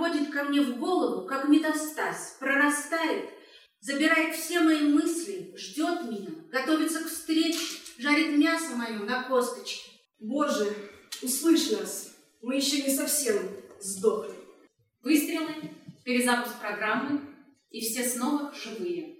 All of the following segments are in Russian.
приходит ко мне в голову, как метастаз, прорастает, забирает все мои мысли, ждет меня, готовится к встрече, жарит мясо мое на косточке. Боже, услышь нас, мы еще не совсем сдохли. Выстрелы, перезапуск программы, и все снова живые.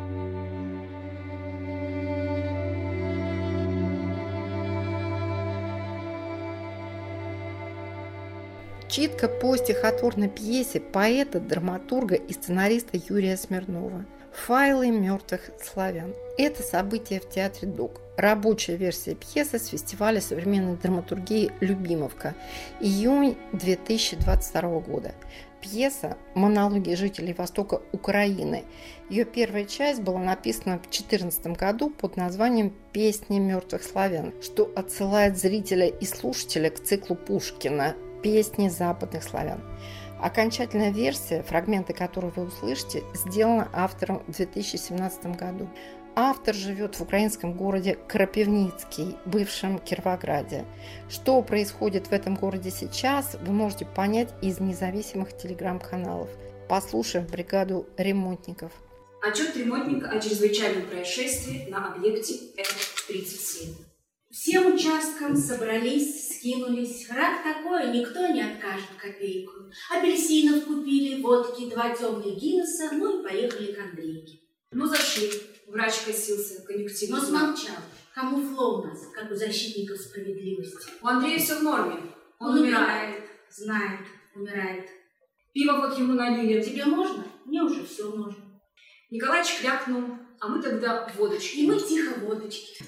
Читка по стихотворной пьесе поэта, драматурга и сценариста Юрия Смирнова «Файлы мертвых славян». Это событие в театре ДОК. Рабочая версия пьесы с фестиваля современной драматургии «Любимовка». Июнь 2022 года. Пьеса «Монологи жителей Востока Украины». Ее первая часть была написана в 2014 году под названием «Песни мертвых славян», что отсылает зрителя и слушателя к циклу Пушкина песни западных славян. Окончательная версия, фрагменты которой вы услышите, сделана автором в 2017 году. Автор живет в украинском городе Крапивницкий, бывшем Кировограде. Что происходит в этом городе сейчас, вы можете понять из независимых телеграм-каналов. Послушаем бригаду ремонтников. Отчет ремонтника о чрезвычайном происшествии на объекте Р-37. Всем участкам собрались, скинулись. Рак такой, никто не откажет копейку. Апельсинов купили, водки, два темных Гиннесса, ну и поехали к Андрейке. Ну, зашли. Врач косился, конъюнктивит. Но смолчал. Камуфло у нас, как у защитников справедливости. У Андрея все в норме. Он, Он умирает. умирает, знает, умирает. Пиво вот ему налили. Тебе можно? Мне уже все можно. Николаич крякнул, а мы тогда водочки. И мы тихо водочки.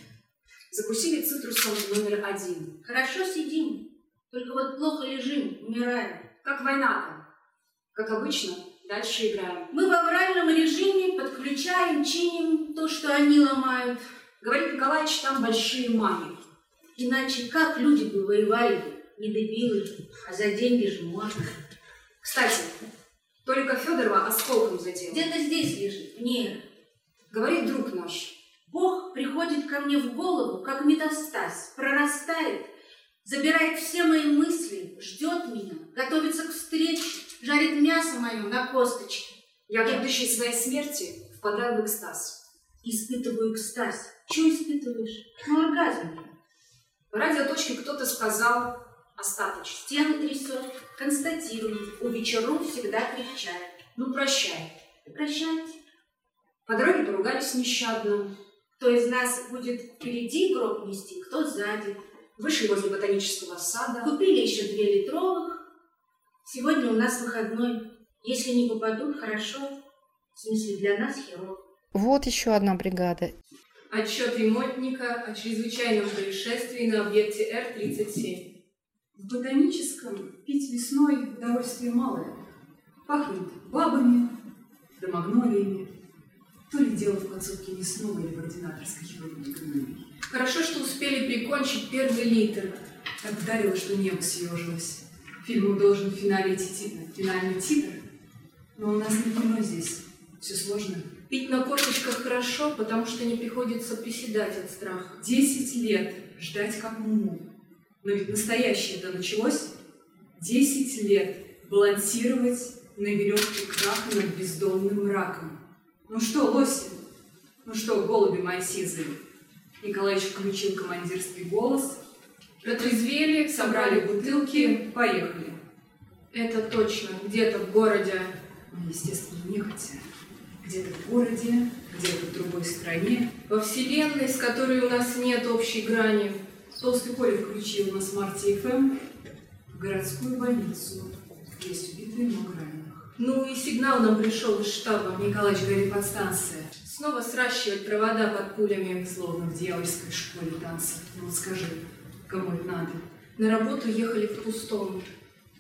Закусили цитрусом номер один. Хорошо сидим, только вот плохо лежим, умираем. Как война там. Как обычно, дальше играем. Мы в авральном режиме подключаем, чиним то, что они ломают. Говорит Николаич, там большие мани. Иначе как люди бы воевали, не дебилы, а за деньги же можно. Кстати, Толика Федорова осколком задел. Где-то здесь лежит, мне. Говорит друг наш. Бог приходит ко мне в голову, как метастаз, прорастает, забирает все мои мысли, ждет меня, готовится к встрече, жарит мясо мое на косточке. Я, будущей своей смерти, впадаю в экстаз. Испытываю экстаз. Что испытываешь? Ну, оргазм. По радиоточке кто-то сказал остаточно. Стены трясет, констатирует, у вечеру всегда крепчает. Ну, прощай. Прощайте. По дороге поругались нещадно. Кто из нас будет впереди гроб нести, кто сзади. Вышли возле ботанического сада. Купили еще две литровых. Сегодня у нас выходной. Если не попадут, хорошо. В смысле, для нас херово. Вот еще одна бригада. Отчет ремонтника о чрезвычайном происшествии на объекте Р-37. В ботаническом пить весной удовольствие малое. Пахнет бабами, да магнолиями. То ли дело в подсобке мясного или в ординаторской хирургии. Хорошо, что успели прикончить первый литр. Так вдарило, что небо съежилось. Фильму должен в финале идти ти- финальный титр. Но у нас не кино здесь. Все сложно. Пить на корточках хорошо, потому что не приходится приседать от страха. Десять лет ждать как муму. Но ведь настоящее это началось. Десять лет балансировать на веревке краха над бездомным мраком. Ну что, лоси? Ну что, голуби мои сизые? Николаевич включил командирский голос. Протрезвели, Собрали бутылки, поехали. Это точно, где-то в городе. Ну, естественно, нехотя. Где-то в городе, где-то в другой стране. Во вселенной, с которой у нас нет общей грани. Толстый Коля включил на смарте FM в городскую больницу. Есть убитые, много раненых. Ну и сигнал нам пришел из штаба. Николаевич говорит, подстанция. Снова сращивать провода под пулями. Словно в дьявольской школе танца. Ну вот скажи, кому это надо? На работу ехали в пустом.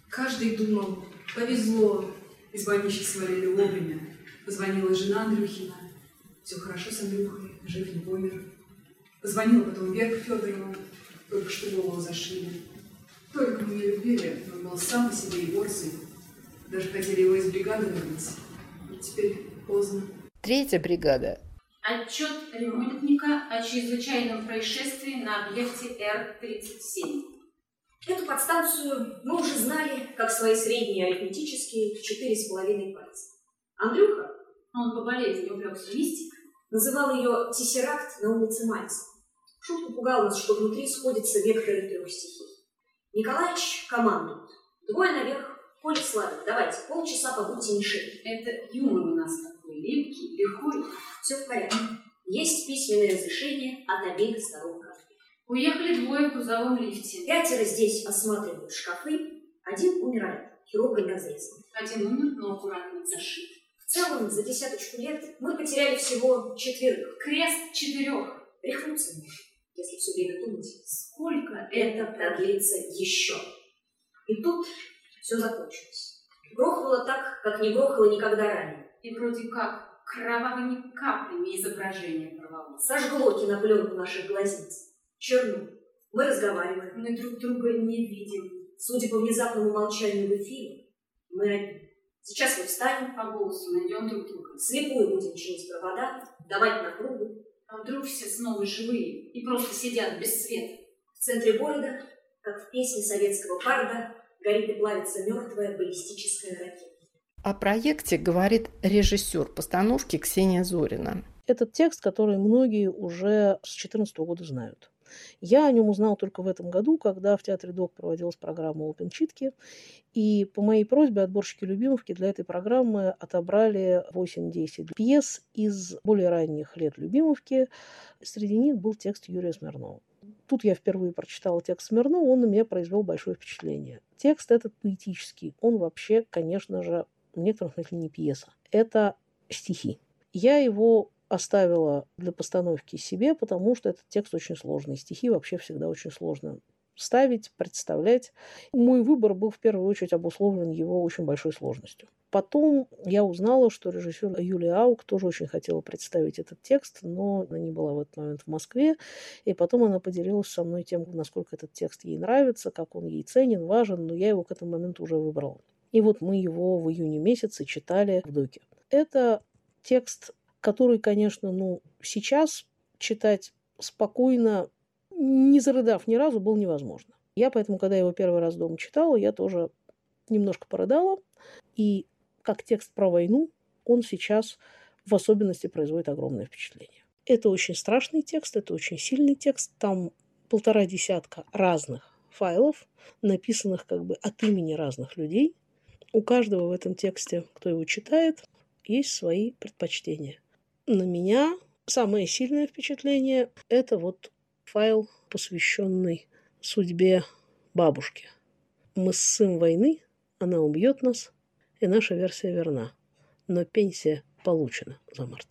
Каждый думал, повезло, из больнички свалили вовремя. Позвонила жена Андрюхина. Все хорошо с Андрюхой, жив не помер. Позвонила потом Верка Федорова, только что голову зашили. Только мы не любили, он был сам по себе и борзый. Даже хотели его из бригады выгнать. Но теперь поздно. Третья бригада. Отчет ремонтника о чрезвычайном происшествии на объекте Р-37. Эту подстанцию мы уже знали, как свои средние арифметические в четыре с половиной пальца. Андрюха, Он по болезни увлекся мистикой. называл ее тессеракт на улице Мальца. Шутку пугал нас, что внутри сходятся векторы трех стихий. Николаевич командует. Двое наверх. Коля Славик, давайте, полчаса побудьте мишень. Это юмор у нас такой, липкий, легкой. Все в порядке. Есть письменное разрешение от обеих сторон каждой. Уехали двое в грузовом лифте. Пятеро здесь осматривают шкафы, один умирает, хирургом разрезан. Один умер, но аккуратно зашит. В целом, за десяточку лет мы потеряли всего четверых. Крест четырех. Рехнуться можно, если все время думать. Сколько Это продлится еще. И тут все закончилось. Грохнуло так, как не грохало никогда ранее. И вроде как кровавыми каплями изображение порвалось. Сожгло кинопленку наших глазниц. Черно. Мы разговариваем. Мы друг друга не видим. Судя по внезапному молчанию в эфире, мы одни. Сейчас мы встанем, По голосу найдем друг друга. слепую будем чинить провода, давать на кругу. А вдруг все снова живые и просто сидят без света? В центре города, как в песне советского парда, горит и плавится мертвая баллистическая ракета. О проекте говорит режиссер постановки Ксения Зорина. Этот текст, который многие уже с 2014 года знают. Я о нем узнал только в этом году, когда в Театре ДОК проводилась программа Open Читки, и по моей просьбе отборщики Любимовки для этой программы отобрали 8-10 пьес из более ранних лет Любимовки. Среди них был текст Юрия Смирнова. Тут я впервые прочитала текст Смирнова, он на меня произвел большое впечатление. Текст этот поэтический, он вообще, конечно же, в некотором смысле не пьеса. Это стихи. Я его оставила для постановки себе, потому что этот текст очень сложный. Стихи вообще всегда очень сложно ставить, представлять. Мой выбор был в первую очередь обусловлен его очень большой сложностью. Потом я узнала, что режиссер Юлия Аук тоже очень хотела представить этот текст, но она не была в этот момент в Москве. И потом она поделилась со мной тем, насколько этот текст ей нравится, как он ей ценен, важен, но я его к этому моменту уже выбрала. И вот мы его в июне месяце читали в Доке. Это текст, который, конечно, ну, сейчас читать спокойно, не зарыдав ни разу, было невозможно. Я поэтому, когда его первый раз дома читала, я тоже немножко порыдала. И как текст про войну, он сейчас в особенности производит огромное впечатление. Это очень страшный текст, это очень сильный текст. Там полтора десятка разных файлов, написанных как бы от имени разных людей. У каждого в этом тексте, кто его читает, есть свои предпочтения. На меня самое сильное впечатление – это вот файл, посвященный судьбе бабушки. Мы сын войны, она убьет нас, и наша версия верна. Но пенсия получена за март.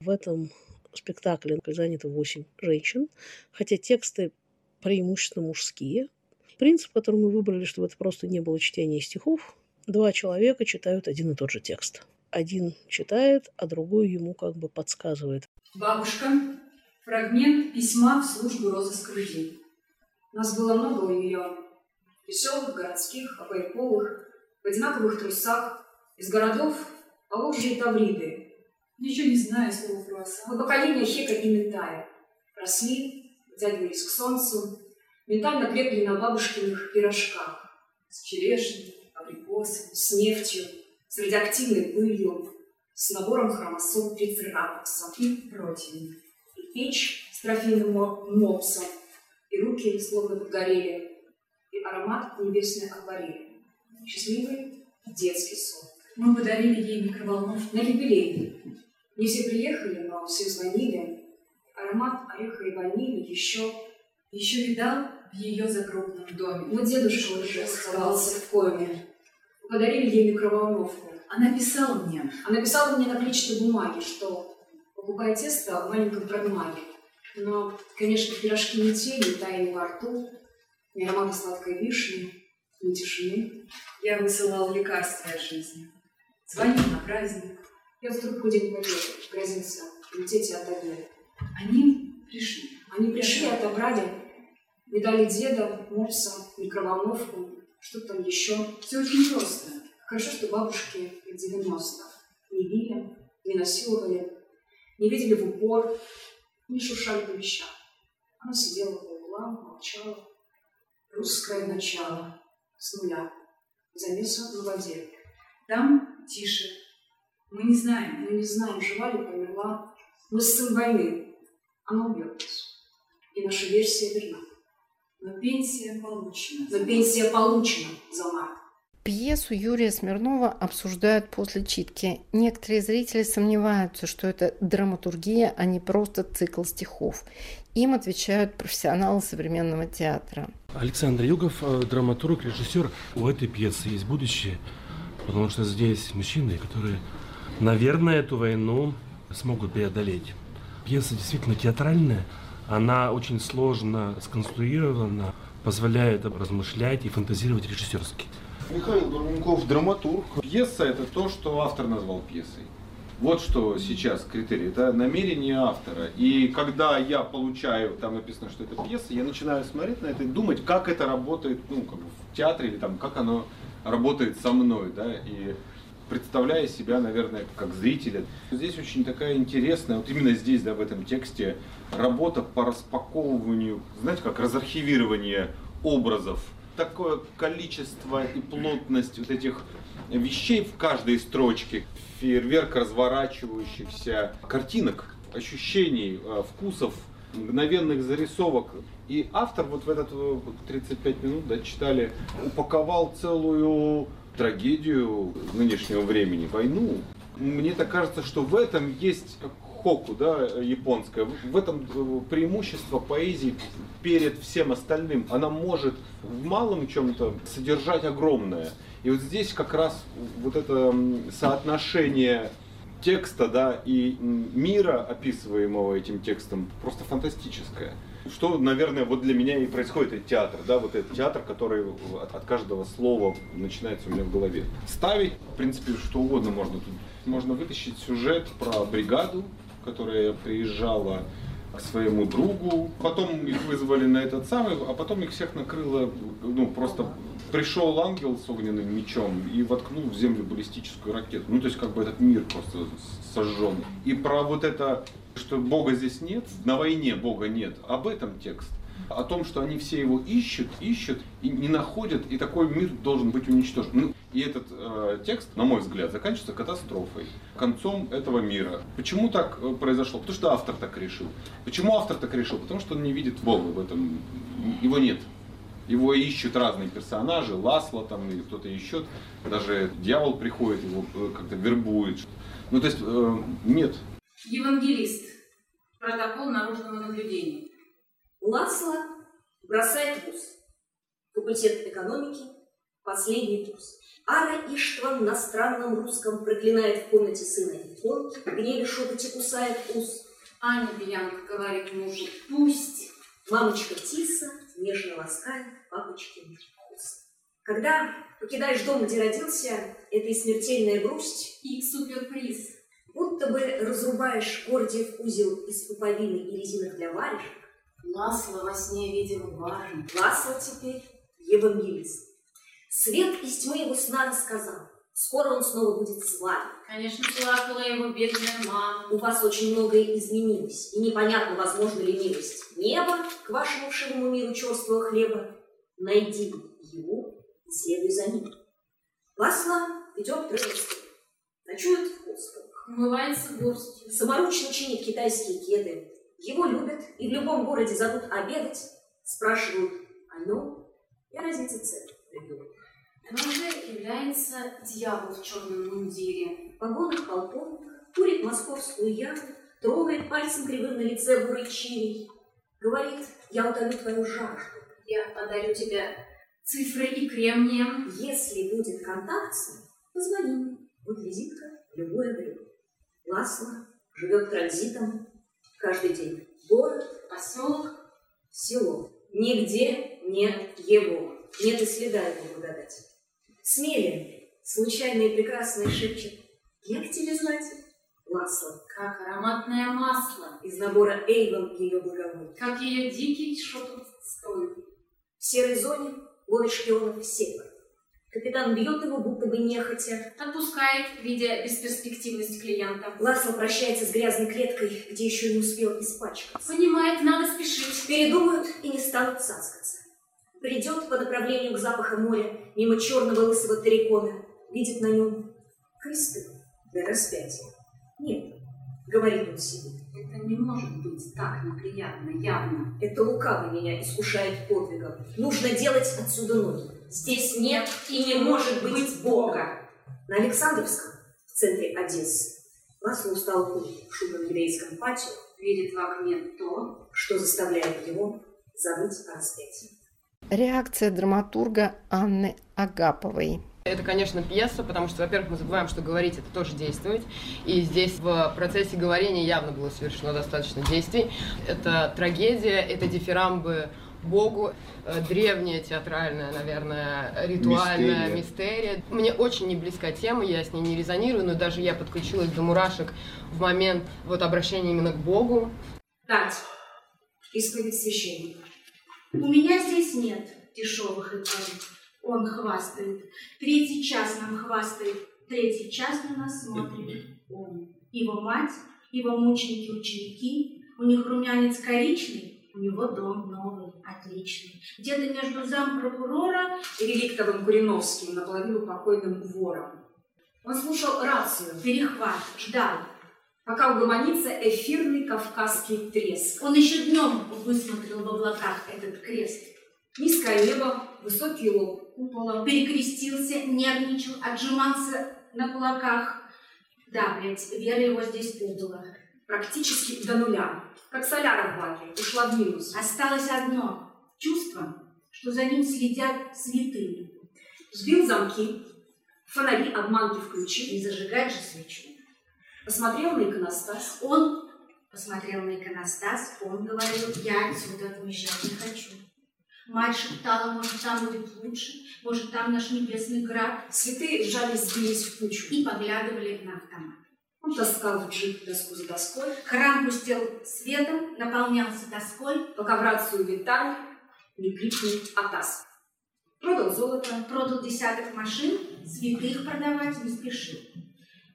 В этом спектакле занято 8 женщин, хотя тексты преимущественно мужские. Принцип, который мы выбрали, чтобы это просто не было чтения стихов, два человека читают один и тот же текст. Один читает, а другой ему как бы подсказывает. Бабушка. Фрагмент письма в службу розыска людей. Нас было много у нее. Веселых, городских, обойковых, в одинаковых трусах, из городов Поволжья и Тавриды. Ничего не знаю слов вас. Мы поколение Хека и Ментая. Росли, вытягивались к солнцу, ментально крепли на бабушкиных пирожках. С черешней, абрикосом, с нефтью, с радиоактивной пылью, с набором хромосом трицератопса и противень. И печь с трофейным мо- мопсом, и руки словно подгорели, и аромат небесной акварели. Счастливый детский сон. Мы подарили ей микроволновку. На юбилей. Не все приехали, но все звонили. Аромат ореха и ванили еще. Еще видал в ее загробном доме. Но дедушка уже оставался в коме. Подарили ей микроволновку. Она писала мне. Она писала мне на клетчатой бумаге, что покупая тесто в маленьком продмаге. Но, конечно, пирожки не те, не таяли во рту, ни аромата сладкой вишни, ни тишины. Я высылал лекарства от жизни. Звонил на праздник. Я в трубку день победы грозился улететь и отобрали. Они пришли. Они пришли, отобрали, видали деда, мопса, микроволновку, что там еще. Все очень просто. Хорошо, что бабушки в 90-х не били, не насиловали, не видели в упор, не шуршали по вещам. Она сидела по углам, молчала. Русское начало. С нуля. Замеса на воде. Там тише. Мы не знаем. Мы не знаем, жива ли, померла. Мы сын войны. Она убьет. И наша версия верна. Но пенсия получена. Но пенсия получена за март. Пьесу Юрия Смирнова обсуждают после читки. Некоторые зрители сомневаются, что это драматургия, а не просто цикл стихов. Им отвечают профессионалы современного театра. Александр Югов, э, драматург, режиссер. У этой пьесы есть будущее, потому что здесь мужчины, которые, наверное, эту войну смогут преодолеть. Пьеса действительно театральная, она очень сложно сконструирована, позволяет размышлять и фантазировать режиссерски. Михаил Бурмаков – драматург. Пьеса – это то, что автор назвал пьесой. Вот что сейчас критерий, это намерение автора. И когда я получаю, там написано, что это пьеса, я начинаю смотреть на это и думать, как это работает, ну, как бы в театре, или там, как оно работает со мной, да, и представляя себя, наверное, как зрителя. Здесь очень такая интересная, вот именно здесь, да, в этом тексте, работа по распаковыванию, знаете, как разархивирование образов, такое количество и плотность вот этих вещей в каждой строчке, фейерверк разворачивающихся картинок, ощущений, э, вкусов, мгновенных зарисовок. И автор вот в этот 35 э, минут да, читали, упаковал целую трагедию нынешнего времени, войну. Мне так кажется, что в этом есть хоку, да, японская, в этом э, преимущество поэзии перед всем остальным. Она может в малом чем-то содержать огромное. И вот здесь как раз вот это соотношение текста да, и мира, описываемого этим текстом, просто фантастическое. Что, наверное, вот для меня и происходит этот театр, да, вот этот театр, который от, от каждого слова начинается у меня в голове. Ставить, в принципе, что угодно можно тут. Можно вытащить сюжет про бригаду, которая приезжала к своему другу. Потом их вызвали на этот самый, а потом их всех накрыло, ну, просто пришел ангел с огненным мечом и воткнул в землю баллистическую ракету. Ну, то есть, как бы этот мир просто сожжен. И про вот это, что Бога здесь нет, на войне Бога нет, об этом текст о том, что они все его ищут, ищут и не находят, и такой мир должен быть уничтожен. Ну, и этот э, текст, на мой взгляд, заканчивается катастрофой, концом этого мира. Почему так э, произошло? Потому что автор так решил. Почему автор так решил? Потому что он не видит Бога в этом, его нет. Его ищут разные персонажи, Ласло там или кто-то еще, даже дьявол приходит, его э, как-то вербует. Ну, то есть, э, нет. Евангелист. Протокол наружного наблюдения. Ласло бросает вуз. Факультет экономики, последний курс. Ара Иштван на странном русском проклинает в комнате сына Иконки, в гневе шепоте кусает ус. Аня Бьянка говорит мужу «пусть». Мамочка Тиса нежно ласкает папочкин хвост. Когда покидаешь дом, где родился, это и смертельная грусть, и суперприз. Будто бы разрубаешь Гордиев узел из пуповины и резинок для варежек, Ласло во сне видел важно. Ласло теперь евангелист. Свет из тьмы его сна рассказал. Скоро он снова будет с вами. Конечно, плакала его бедная мама. У вас очень многое изменилось, и непонятно, возможно ли милость. Небо к вашему вшивому миру черствого хлеба. Найди его и следуй за ним. Ласло идет прыгать. Ночует в хостелах. Умывается горстью. Саморучно чинит китайские кеды. Его любят и в любом городе зовут обедать, спрашивают о нем и разница цен придумают. Уже является дьявол в черном мундире. В погонах полковник курит московскую ягу, трогает пальцем кривым на лице бурый чирий. Говорит, я утолю твою жажду. Я подарю тебя цифрой и кремнием. Если будет контакт с ним, позвони. Вот визитка в любое время. Ласло живет транзитом каждый день. Город, поселок, село. Нигде нет его. нет и следа его благодати. Смелее, случайно и прекрасно шепчет. Я к тебе знать, Ласло. Как ароматное масло. Из набора Эйвен ее благовоний. Как ее дикий шепот стоит. В серой зоне ловит шпионов север. Капитан бьет его, будто бы нехотя. Отпускает, видя бесперспективность клиента. Ласло прощается с грязной клеткой, где еще не успел испачкаться. Понимает, надо спешить. Передумают и не станут цацкаться. Придет по направлению к запаху моря, мимо черного лысого тарикона, видит на нем кресты для распятия. Нет, говорит он себе. Это не может быть так неприятно, явно. Это лукавый меня искушает подвигом. Нужно делать отсюда ноги. Здесь нет и не может быть Бога. На Александровском, в центре Одессы, Ласло устал ходит в шумном еврейском патио, Видит в окне то, что заставляет его забыть о распятии. Реакция драматурга Анны Агаповой. Это, конечно, пьеса, потому что, во-первых, мы забываем, что говорить это тоже действовать. И здесь в процессе говорения явно было совершено достаточно действий. Это трагедия, это дифирамбы Богу, э, древняя театральная, наверное, ритуальная Мистерия. мистерия. Мне очень не близка тема, я с ней не резонирую, но даже я подключилась до мурашек в момент вот обращения именно к Богу. Тать. Исповедь священника. У меня здесь нет дешевых икон. Он хвастает. Третий час нам хвастает. Третий час на нас смотрит он. Его мать, его мученики-ученики. У них румянец коричный, у него дом новый, отличный. Где-то между зам прокурора И реликтовым Куриновским, наполовину покойным вором. Он слушал рацию, перехват, ждал. Пока угомонится эфирный кавказский треск. Он еще днем высмотрел в облаках этот крест. Низкое небо, высокий лоб купола. Перекрестился, нервничал, отжимался на кулаках. Да, блядь, вера его здесь убыла. Практически до нуля. Как соляра в баке, ушла в минус. Осталось одно – чувство, что за ним следят святые. Сбил замки, фонари обманки включил, Не зажигать же свечу. Посмотрел на иконостас. Он посмотрел на иконостас, он говорил, я отсюда уезжать не хочу. Мать шептала, может, там будет лучше, может, там наш небесный град. Святые сжались, сбились в кучу. И поглядывали на автомат. Он таскал джип доску за доской, Храм пустел светом, наполнялся тоской, пока в рацию Виталь не крикнул «Атас!». Продал золото, продал десяток машин, святых продавать не спешил.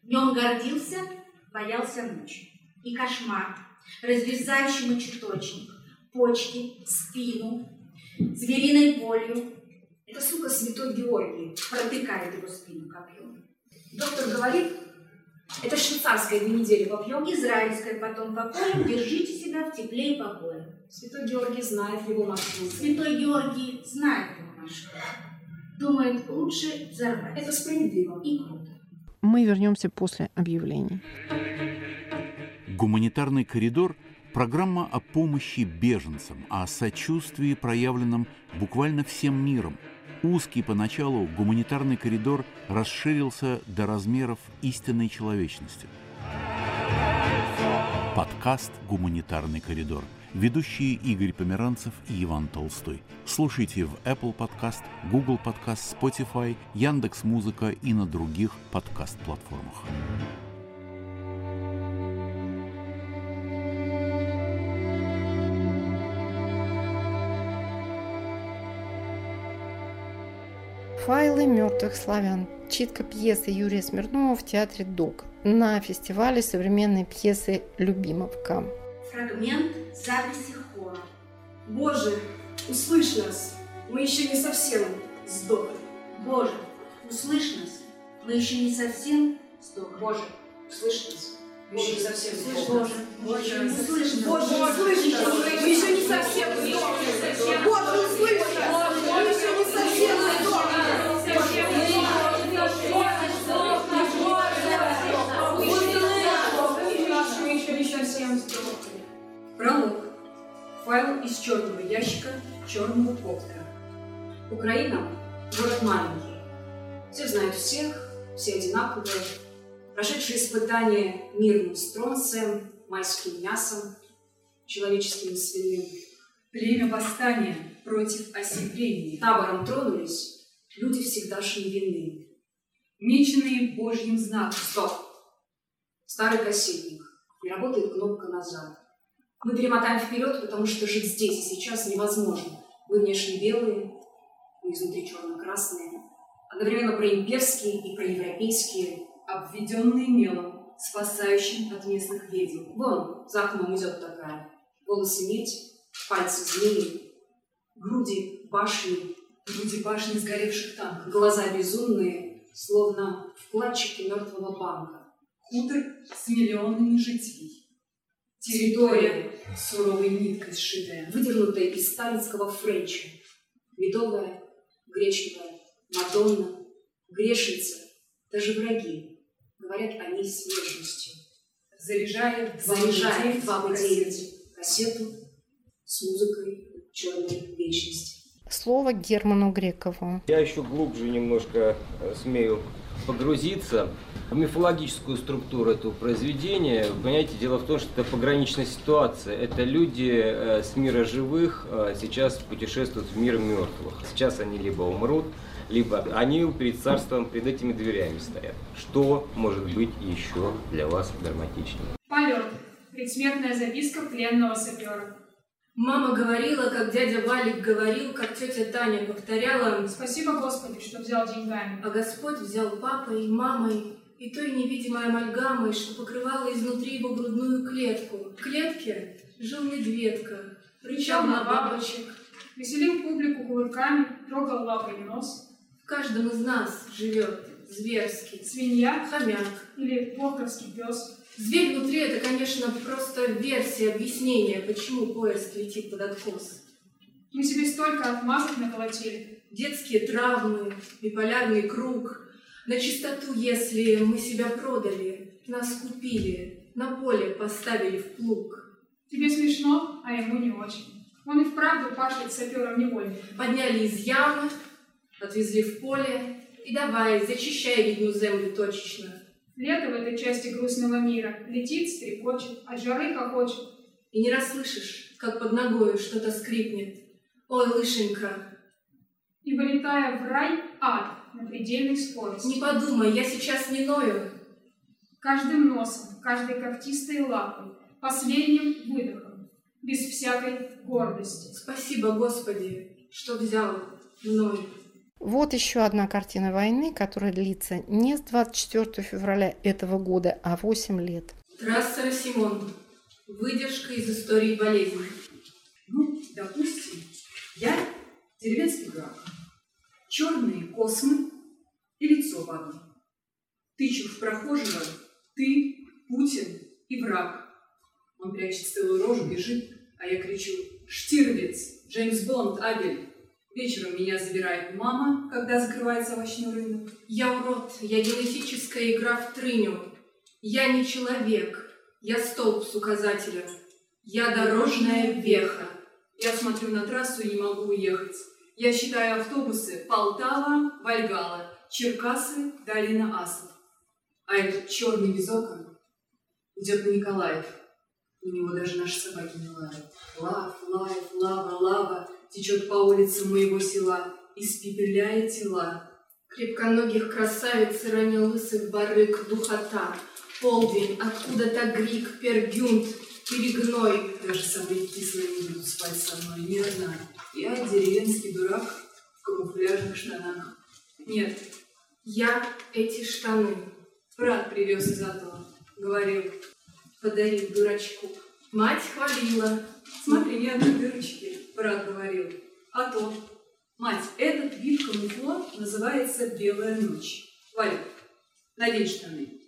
Днем гордился, боялся ночью. И кошмар, разрезающий мочеточник, почки, спину, звериной болью, это, сука, святой Георгий. протыкает его спину копьем. Доктор говорит, это швейцарская две недели попьем. Израильское потом покоем, держите себя в тепле и покое. Святой Георгий знает его маршрут. Святой Георгий знает его маршрут. Думает, лучше взорвать. Это справедливо. И круто. Мы вернемся после объявлений. Гуманитарный коридор – программа о помощи беженцам, о сочувствии, проявленном буквально всем миром. Узкий поначалу гуманитарный коридор расширился до размеров истинной человечности. Подкаст «Гуманитарный коридор». Ведущие Игорь Померанцев и Иван Толстой. Слушайте в Apple Podcast, Google Podcast, Spotify, Яндекс Музыка и на других подкаст-платформах. Файлы мертвых славян. Читка пьесы Юрия Смирнова в театре ДОК на фестивале современной пьесы «Любимовка». Фрагмент записи хора. Боже, услышь нас, мы еще не совсем сдохли. Боже, услышь нас, мы еще не совсем сдохли. Боже, услышь нас, мы еще не совсем. Боже, Боже, услышь нас. Боже, услышь нас, мы еще не совсем сдохли. Боже, услышь нас, мы еще не совсем сдохли. Пролог. Файл из черного ящика черного коптера. Украина – город маленький. Все знают всех, все одинаковые. Прошедшие испытания мирным стронцем, майским мясом, человеческим свиным. Племя восстания против оседления. Табором тронулись, люди всегдашние вины. Меченые Божьим знаком. Стоп! Старый кассетник. Не работает кнопка назад. Мы перемотаем вперед, потому что жить здесь и сейчас невозможно. Вы внешне белые, мы изнутри черно-красные. Одновременно проимперские и проевропейские. Обведенные мелом, спасающим от местных ведьм. Вон, за окном идет такая. Волосы медь, пальцы змеи, груди башни, груди башни сгоревших танков, глаза безумные, словно вкладчики мертвого банка. Хутор с миллионами жителей. Территория, суровой ниткой сшитая, выдернутая из сталинского френча. Медовая, гречневая, Мадонна, грешница, даже враги говорят о ней с нежностью. Заряжая, Заряжая 2 кассету с музыкой черной вечности. Слово Герману Грекову. Я еще глубже немножко смею погрузиться мифологическую структуру этого произведения. Понимаете, дело в том, что это пограничная ситуация. Это люди э, с мира живых э, сейчас путешествуют в мир мертвых. Сейчас они либо умрут, либо они перед царством, перед этими дверями стоят. Что может быть еще для вас драматичнее? Полет. Предсмертная записка пленного сапера. Мама говорила, как дядя Валик говорил, как тетя Таня повторяла «Спасибо, Господи, что взял деньгами». А Господь взял папой, мамой и той невидимой амальгамой, что покрывала изнутри его грудную клетку. В клетке жил медведка, рычал на бабочек, веселил публику кувырками, трогал лапой нос. В каждом из нас живет зверский свинья, хомяк или похровский пес. Зверь внутри – это, конечно, просто версия объяснения, почему поезд летит под откос. Мы себе столько отмазок наколотили. Детские травмы, биполярный круг. На чистоту, если мы себя продали, нас купили, на поле поставили в плуг. Тебе смешно, а ему не очень. Он и вправду пашет сапером невольно. Подняли из ямы, отвезли в поле, и давай, зачищай видную землю точечно. Лето в этой части грустного мира летит, стрекочет, от жары хохочет. И не расслышишь, как под ногой что-то скрипнет. Ой, лышенька. И вылетая в рай, ад на предельной скорости. Не подумай, я сейчас не ною. Каждым носом, каждой когтистой лапой, последним выдохом, без всякой гордости. Спасибо, Господи, что взял мной. Вот еще одна картина войны, которая длится не с 24 февраля этого года, а 8 лет. Трасса Симон. Выдержка из истории болезни. Ну, допустим, я деревенский граф. Черные космы и лицо в одном. Тычу в прохожего, ты, Путин и враг. Он прячет целую рожу, бежит, а я кричу «Штирлиц! Джеймс Бонд! Абель!» Вечером меня забирает мама, когда закрывается овощной рынок. Я урод, я генетическая игра в трыню. Я не человек, я столб с указателем. Я дорожная веха. Я смотрю на трассу и не могу уехать. Я считаю автобусы Полтава, Вальгала, Черкасы, Долина Асов. А этот черный окон идет на Николаев. У него даже наши собаки не лают. Лав, лайф, лава, лава течет по улицам моего села, испепеляя тела. Крепконогих красавиц и лысых барык духота. Полдень, откуда-то грик, пергюнт, перегной. Даже самые кислые не будут спать со мной, верно? Я деревенский дурак в камуфляжных штанах. Нет, я эти штаны. Брат привез из Атова. Говорил, подарил дурачку. Мать хвалила. Смотри, не одной дырочки брат говорил. А то, мать, этот вид камуфла называется «белая ночь». Валя, надень штаны.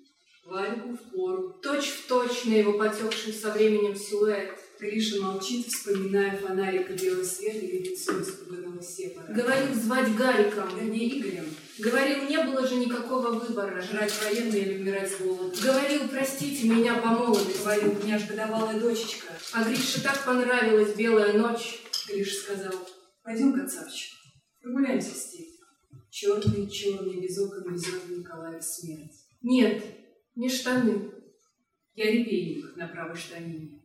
Вальку в пору. Точь в точь на его потекший со временем силуэт. Гриша молчит, вспоминая фонарик и белый свет и лицо испуганного сепара. Говорил звать Гариком. Вернее, Игорем. Говорил, не было же никакого выбора. Жрать военные или умирать с голоду. Говорил, простите меня по молодости. Говорил, у меня ж годовалая дочечка. А Грише так понравилась белая ночь. Гриша сказал, пойдем, Кацапчик, прогуляемся степь. Черный, черный, без окон везет Николаев смерть. Нет, не штаны. Я репейник на правой штанине.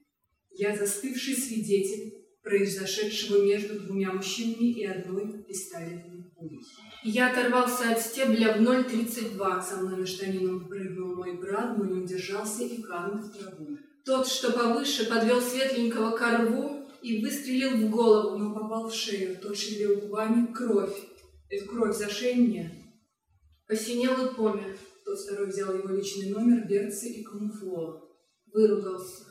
Я застывший свидетель произошедшего между двумя мужчинами и одной пистолетной пулей. Я оторвался от стебля в 0,32. Со мной на штанину прыгнул мой брат, но не удержался и канул в траву. Тот, что повыше, подвел светленького ко рву и выстрелил в голову. Но попал в шею, тот шевелил губами кровь. Эту кровь за шею мне. Посинел и помер. Тот второй взял его личный номер, берцы и камуфло. Выругался.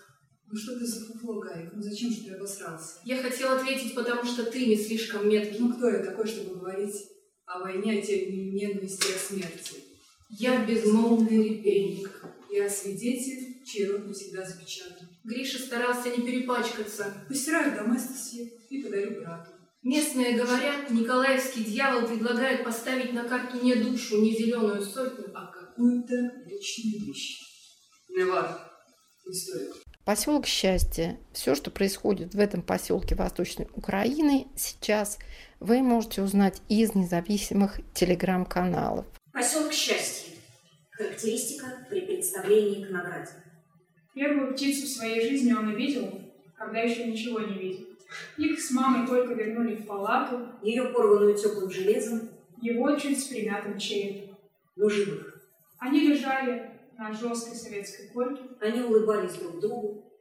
Ну что ты за фуфло, Гарик? Ну зачем же ты обосрался? Я хотел ответить, потому что ты не слишком меткий. Ну кто я такой, чтобы говорить о войне, о теме ненависти, о смерти? Я безмолвный репейник. Я свидетель, чей рот навсегда запечатан. Гриша старался не перепачкаться. Постираю доместосье и подарю брату. Местные говорят, Николаевский дьявол предлагает поставить на карту не душу, не зеленую сотню, а какую-то личную вещь. Важно. Не стоит. Поселок Счастье. Все, что происходит в этом поселке Восточной Украины сейчас, вы можете узнать из независимых телеграм-каналов. Поселок Счастье. Характеристика при представлении к награде. Первую птицу в своей жизни он увидел, когда еще ничего не видел. Их с мамой только вернули в палату. Ее порванную теплым железом. Его чуть с примятым черепом. Но живых. Они лежали на жесткой советской койке. Они улыбались друг другу.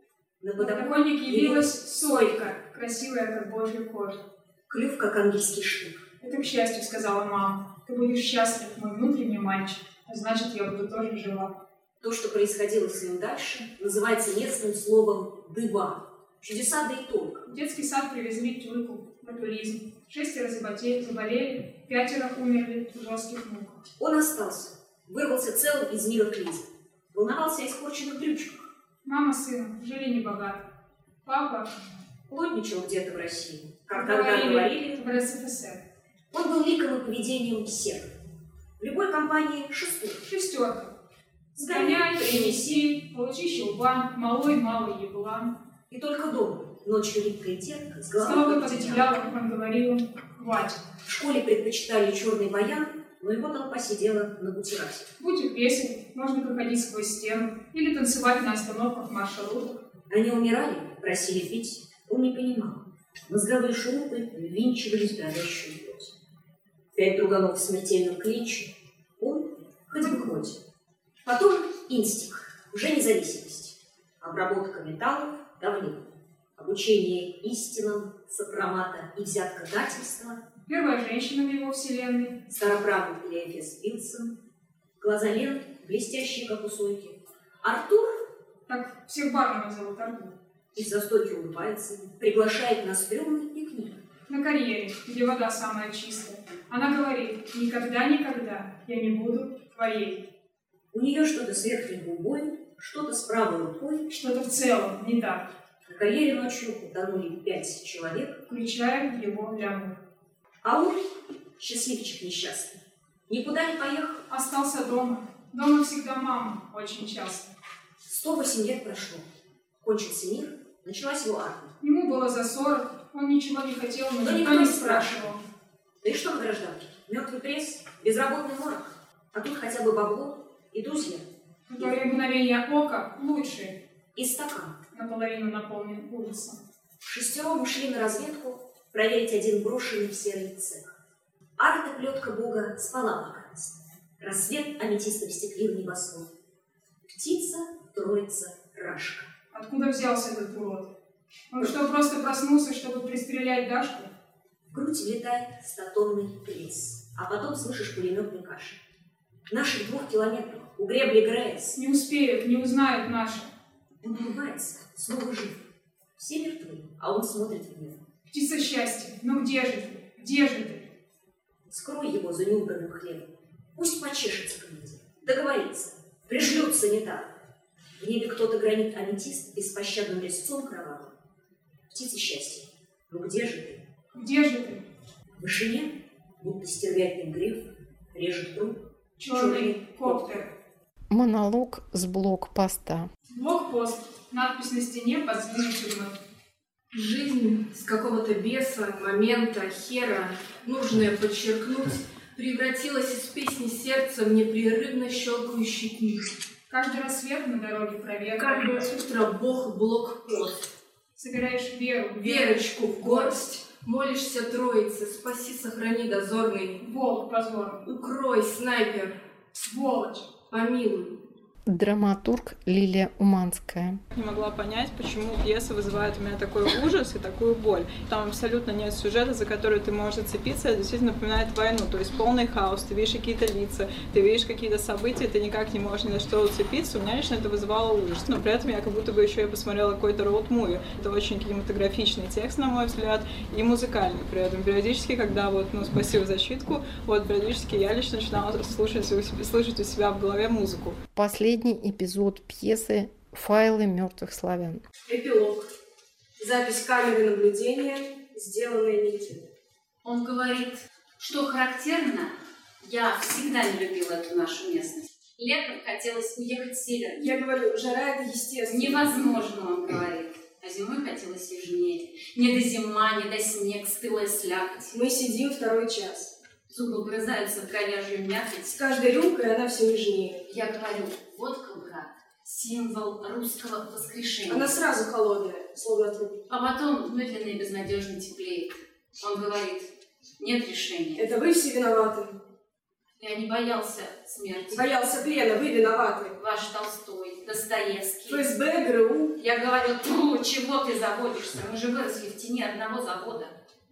На подоконнике явилась сойка, красивая, как божья кожа. Клюв, как ангельский штык. Это к счастью, сказала мама. Ты будешь счастлив, мой внутренний мальчик. А значит, я буду тоже жива. То, что происходило с ним дальше, называется местным словом «дыба». Чудеса да и только. В детский сад привезли тюльку, ботулизм. Шестеро заболели, заболели, пятеро умерли в жестких муках. Он остался, вырвался целым из мира к Лизе. Волновался о испорченных брючках. Мама с сыном жили небогато. Папа плотничал где-то в России, как говорили, тогда говорили, в РСФСР. Он был ликом и поведением серых. В любой компании шестерка. Шестерка. Сгоняй, принеси, получи щелбан, малой малый еблан. И только дома, ночью липкая терка, с головой, пододеяло, как он говорил, хватит. В школе предпочитали черный баян, но его толпа сидела на бутерасе. Будь песен, можно проходить сквозь стену или танцевать на остановках маршрутов. Они умирали, просили пить, он не понимал. Мозговые шурупы ввинчивались в горящую плоть. Пять друганов в смертельном клинче, он хоть бы хоть. Потом инстинкт, уже независимость, обработка металлов, давление, обучение истинам, сопромата и взяткодательства, Первая женщина в его вселенной. Староправный Клеофес Вилсон. Глаза Лен, блестящие, как у сойки. Артур? Так всех барменов зовут Артур. Из-за стойки улыбается, приглашает на стрёмный пикник. На карьере, где вода самая чистая. Она говорит, никогда-никогда я не буду твоей. У нее что-то с верхней губой, что-то с правой рукой. Что-то в целом не так. На карьере ночью утонули пять человек, включая его ляму. А он, счастливчик несчастный, никуда не поехал. Остался дома. Дома всегда мама, очень часто. 108 лет прошло. Кончился мир, началась его армия. Ему было за 40, он ничего не хотел, но, но никто, никто не спрашивал. Да и что на гражданке? Мертвый пресс, безработный морок. А тут хотя бы бабло и друзья. Которые мгновения ока лучшие. И стакан. Наполовину наполнен ужасом. Шестером ушли на разведку проверить один брошенный в серый цех. Арта плетка Бога спала пока. Рассвет аметистом стекли в небосвод. Птица, троица, рашка. Откуда взялся этот урод? Он что, просто проснулся, чтобы пристрелять Дашку? В грудь влетает статонный пресс, а потом слышишь пулеметный кашель. В наших двух километрах у гребли Грейс. Не успеют, не узнают наши. Он улыбается, снова жив. Все мертвы, а он смотрит в небо. Птица счастья, ну где же ты? Где же ты? Скрой его за неубранным хлебом. Пусть почешется книги, договорится, пришлют санитар. В небе кто-то гранит аметист беспощадным резцом кровавым. Птица счастья, ну где же ты? Где же ты? В вышине, будто стервятник гриф, режет труп. Черный коптер. Монолог с блокпоста. Блокпост. Надпись на стене под тюрьмы. Жизнь с какого-то беса, момента, хера, нужное подчеркнуть, превратилась из песни сердца в непрерывно щелкающий книг. Каждый рассвет на дороге проверка. Каждое утро бог блокпост. Собираешь веру, Верочку в горсть, молишься троице, спаси, сохрани дозорный. Волк позор, Укрой, снайпер, сволочь. помилуй. Драматург Лилия Уманская. не могла понять, почему пьеса вызывает у меня такой ужас и такую боль. Там абсолютно нет сюжета, за который ты можешь зацепиться, это действительно напоминает войну, то есть полный хаос, ты видишь какие-то лица, ты видишь какие-то события, ты никак не можешь ни на что уцепиться, у меня лично это вызывало ужас. Но при этом я как будто бы еще и посмотрела какой-то роуд-муви. Это очень кинематографичный текст, на мой взгляд, и музыкальный при этом. Периодически, когда вот, ну, спасибо за щитку, вот периодически я лично начинала слушать у себя, слышать у себя в голове музыку. Последний эпизод пьесы «Файлы мертвых славян». Эпилог. Запись камеры наблюдения, сделанная Никитой. Он говорит, что характерно, я всегда не любила эту нашу местность. Летом хотелось уехать с севера. Я говорю, жара это естественно. Невозможно, он говорит. А зимой хотелось южнее. Не до зима, не до снег, стылая слякоть. Мы сидим второй час. Зубы вгрызаются в говяжью мякоть. С каждой рюмкой она все нежнее. Я говорю, водка, брат, символ русского воскрешения. Она сразу холодная, словно труп. А потом медленно и безнадежно теплеет. Он говорит, нет решения. Это вы все виноваты. Я не боялся смерти. Боялся плена, вы виноваты. Ваш Толстой, Достоевский. ФСБ, ГРУ. Я говорю, ну, чего ты заводишься? Мы же выросли в тени одного завода.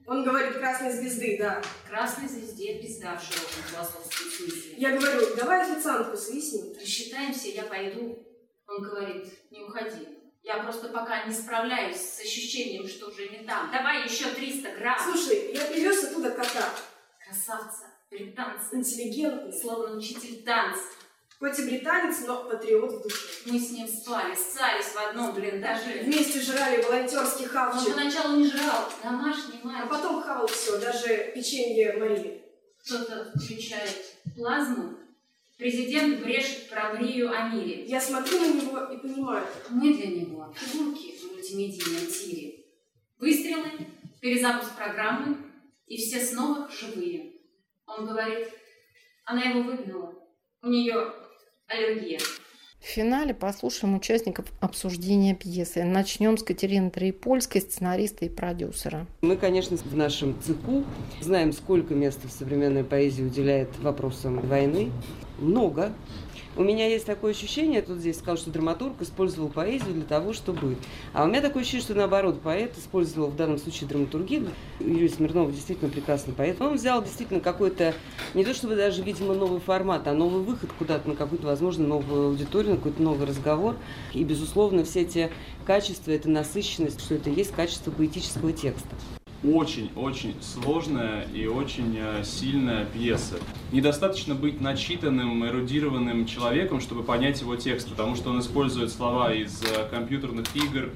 Он говорит красной звезды, да. Красной звезде пизда в широком философском смысле. Я говорю, давай официантку свистнем. Рассчитаемся, я пойду. Он говорит, не уходи. Я просто пока не справляюсь с ощущением, что уже не там. Давай еще 300 грамм. Слушай, я привез оттуда кота. Красавца, британца, Интеллигентный. словно учитель танца. Хоть и британец, но патриот в душе. Мы с ним спали, ссались в одном блиндаже. Вместе жрали волонтерский Он хавчик. поначалу не жрал, домашний А мальчик. потом хавал все, даже печенье Марии. Кто-то включает плазму. Президент брешет про мрию о мире. Я смотрю на него и понимаю, Мы для него фигурки в мультимедийном тире. Выстрелы, перезапуск программы, и все снова живые. Он говорит, она его выгнала. У нее аллергия. В финале послушаем участников обсуждения пьесы. Начнем с Катерины Троепольской, сценариста и продюсера. Мы, конечно, в нашем ЦИКу знаем, сколько места в современной поэзии уделяет вопросам войны. Много. У меня есть такое ощущение, тут здесь сказал, что драматург использовал поэзию для того, чтобы... А у меня такое ощущение, что наоборот, поэт использовал в данном случае драматургию. Юрий Смирнов действительно прекрасный поэт. Он взял действительно какой-то, не то чтобы даже, видимо, новый формат, а новый выход куда-то на какую-то, возможно, новую аудиторию, на какой-то новый разговор. И, безусловно, все эти качества, это насыщенность, что это есть качество поэтического текста очень-очень сложная и очень э, сильная пьеса. Недостаточно быть начитанным, эрудированным человеком, чтобы понять его текст, потому что он использует слова из э, компьютерных игр,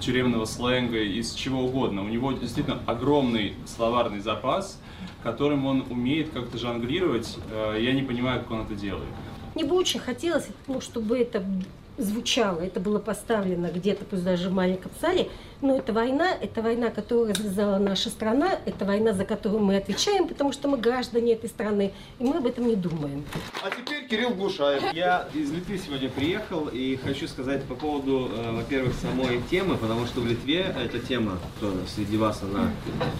тюремного сленга, из чего угодно. У него действительно огромный словарный запас, которым он умеет как-то жонглировать. Э, Я не понимаю, как он это делает. Мне бы очень хотелось, ну, чтобы это звучало, это было поставлено где-то, пусть даже в маленьком зале, но это война, это война, которую развязала наша страна, это война, за которую мы отвечаем, потому что мы граждане этой страны, и мы об этом не думаем. А теперь Кирилл Глушаев. Я из Литвы сегодня приехал и хочу сказать по поводу, э, во-первых, самой темы, потому что в Литве эта тема, кто среди вас она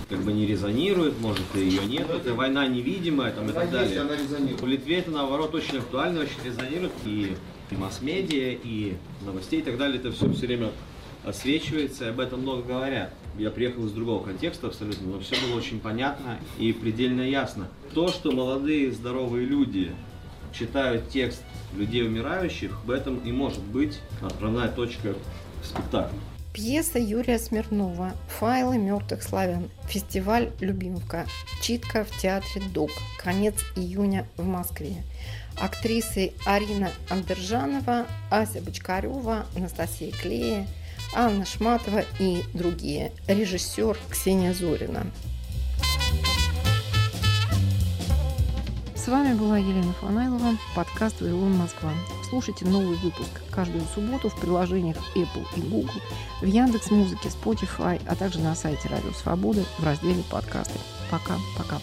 как бы не резонирует, может и ее нет, это война невидимая там, и так далее. В Литве это наоборот очень актуально, очень резонирует и, и масс-медиа, и новостей и так далее, это все все время освечивается, и об этом много говорят. Я приехал из другого контекста абсолютно, но все было очень понятно и предельно ясно. То, что молодые здоровые люди читают текст людей умирающих, в этом и может быть отправная точка в спектакле. Пьеса Юрия Смирнова «Файлы мертвых славян». Фестиваль «Любимка». Читка в театре ДОК. Конец июня в Москве. Актрисы Арина Андержанова, Ася Бочкарева, Анастасия Клея, Анна Шматова и другие. Режиссер Ксения Зорина. С вами была Елена Фанайлова, подкаст «Вавилон Москва». Слушайте новый выпуск каждую субботу в приложениях Apple и Google, в Яндекс Музыке, Spotify, а также на сайте Радио Свободы в разделе «Подкасты». Пока-пока.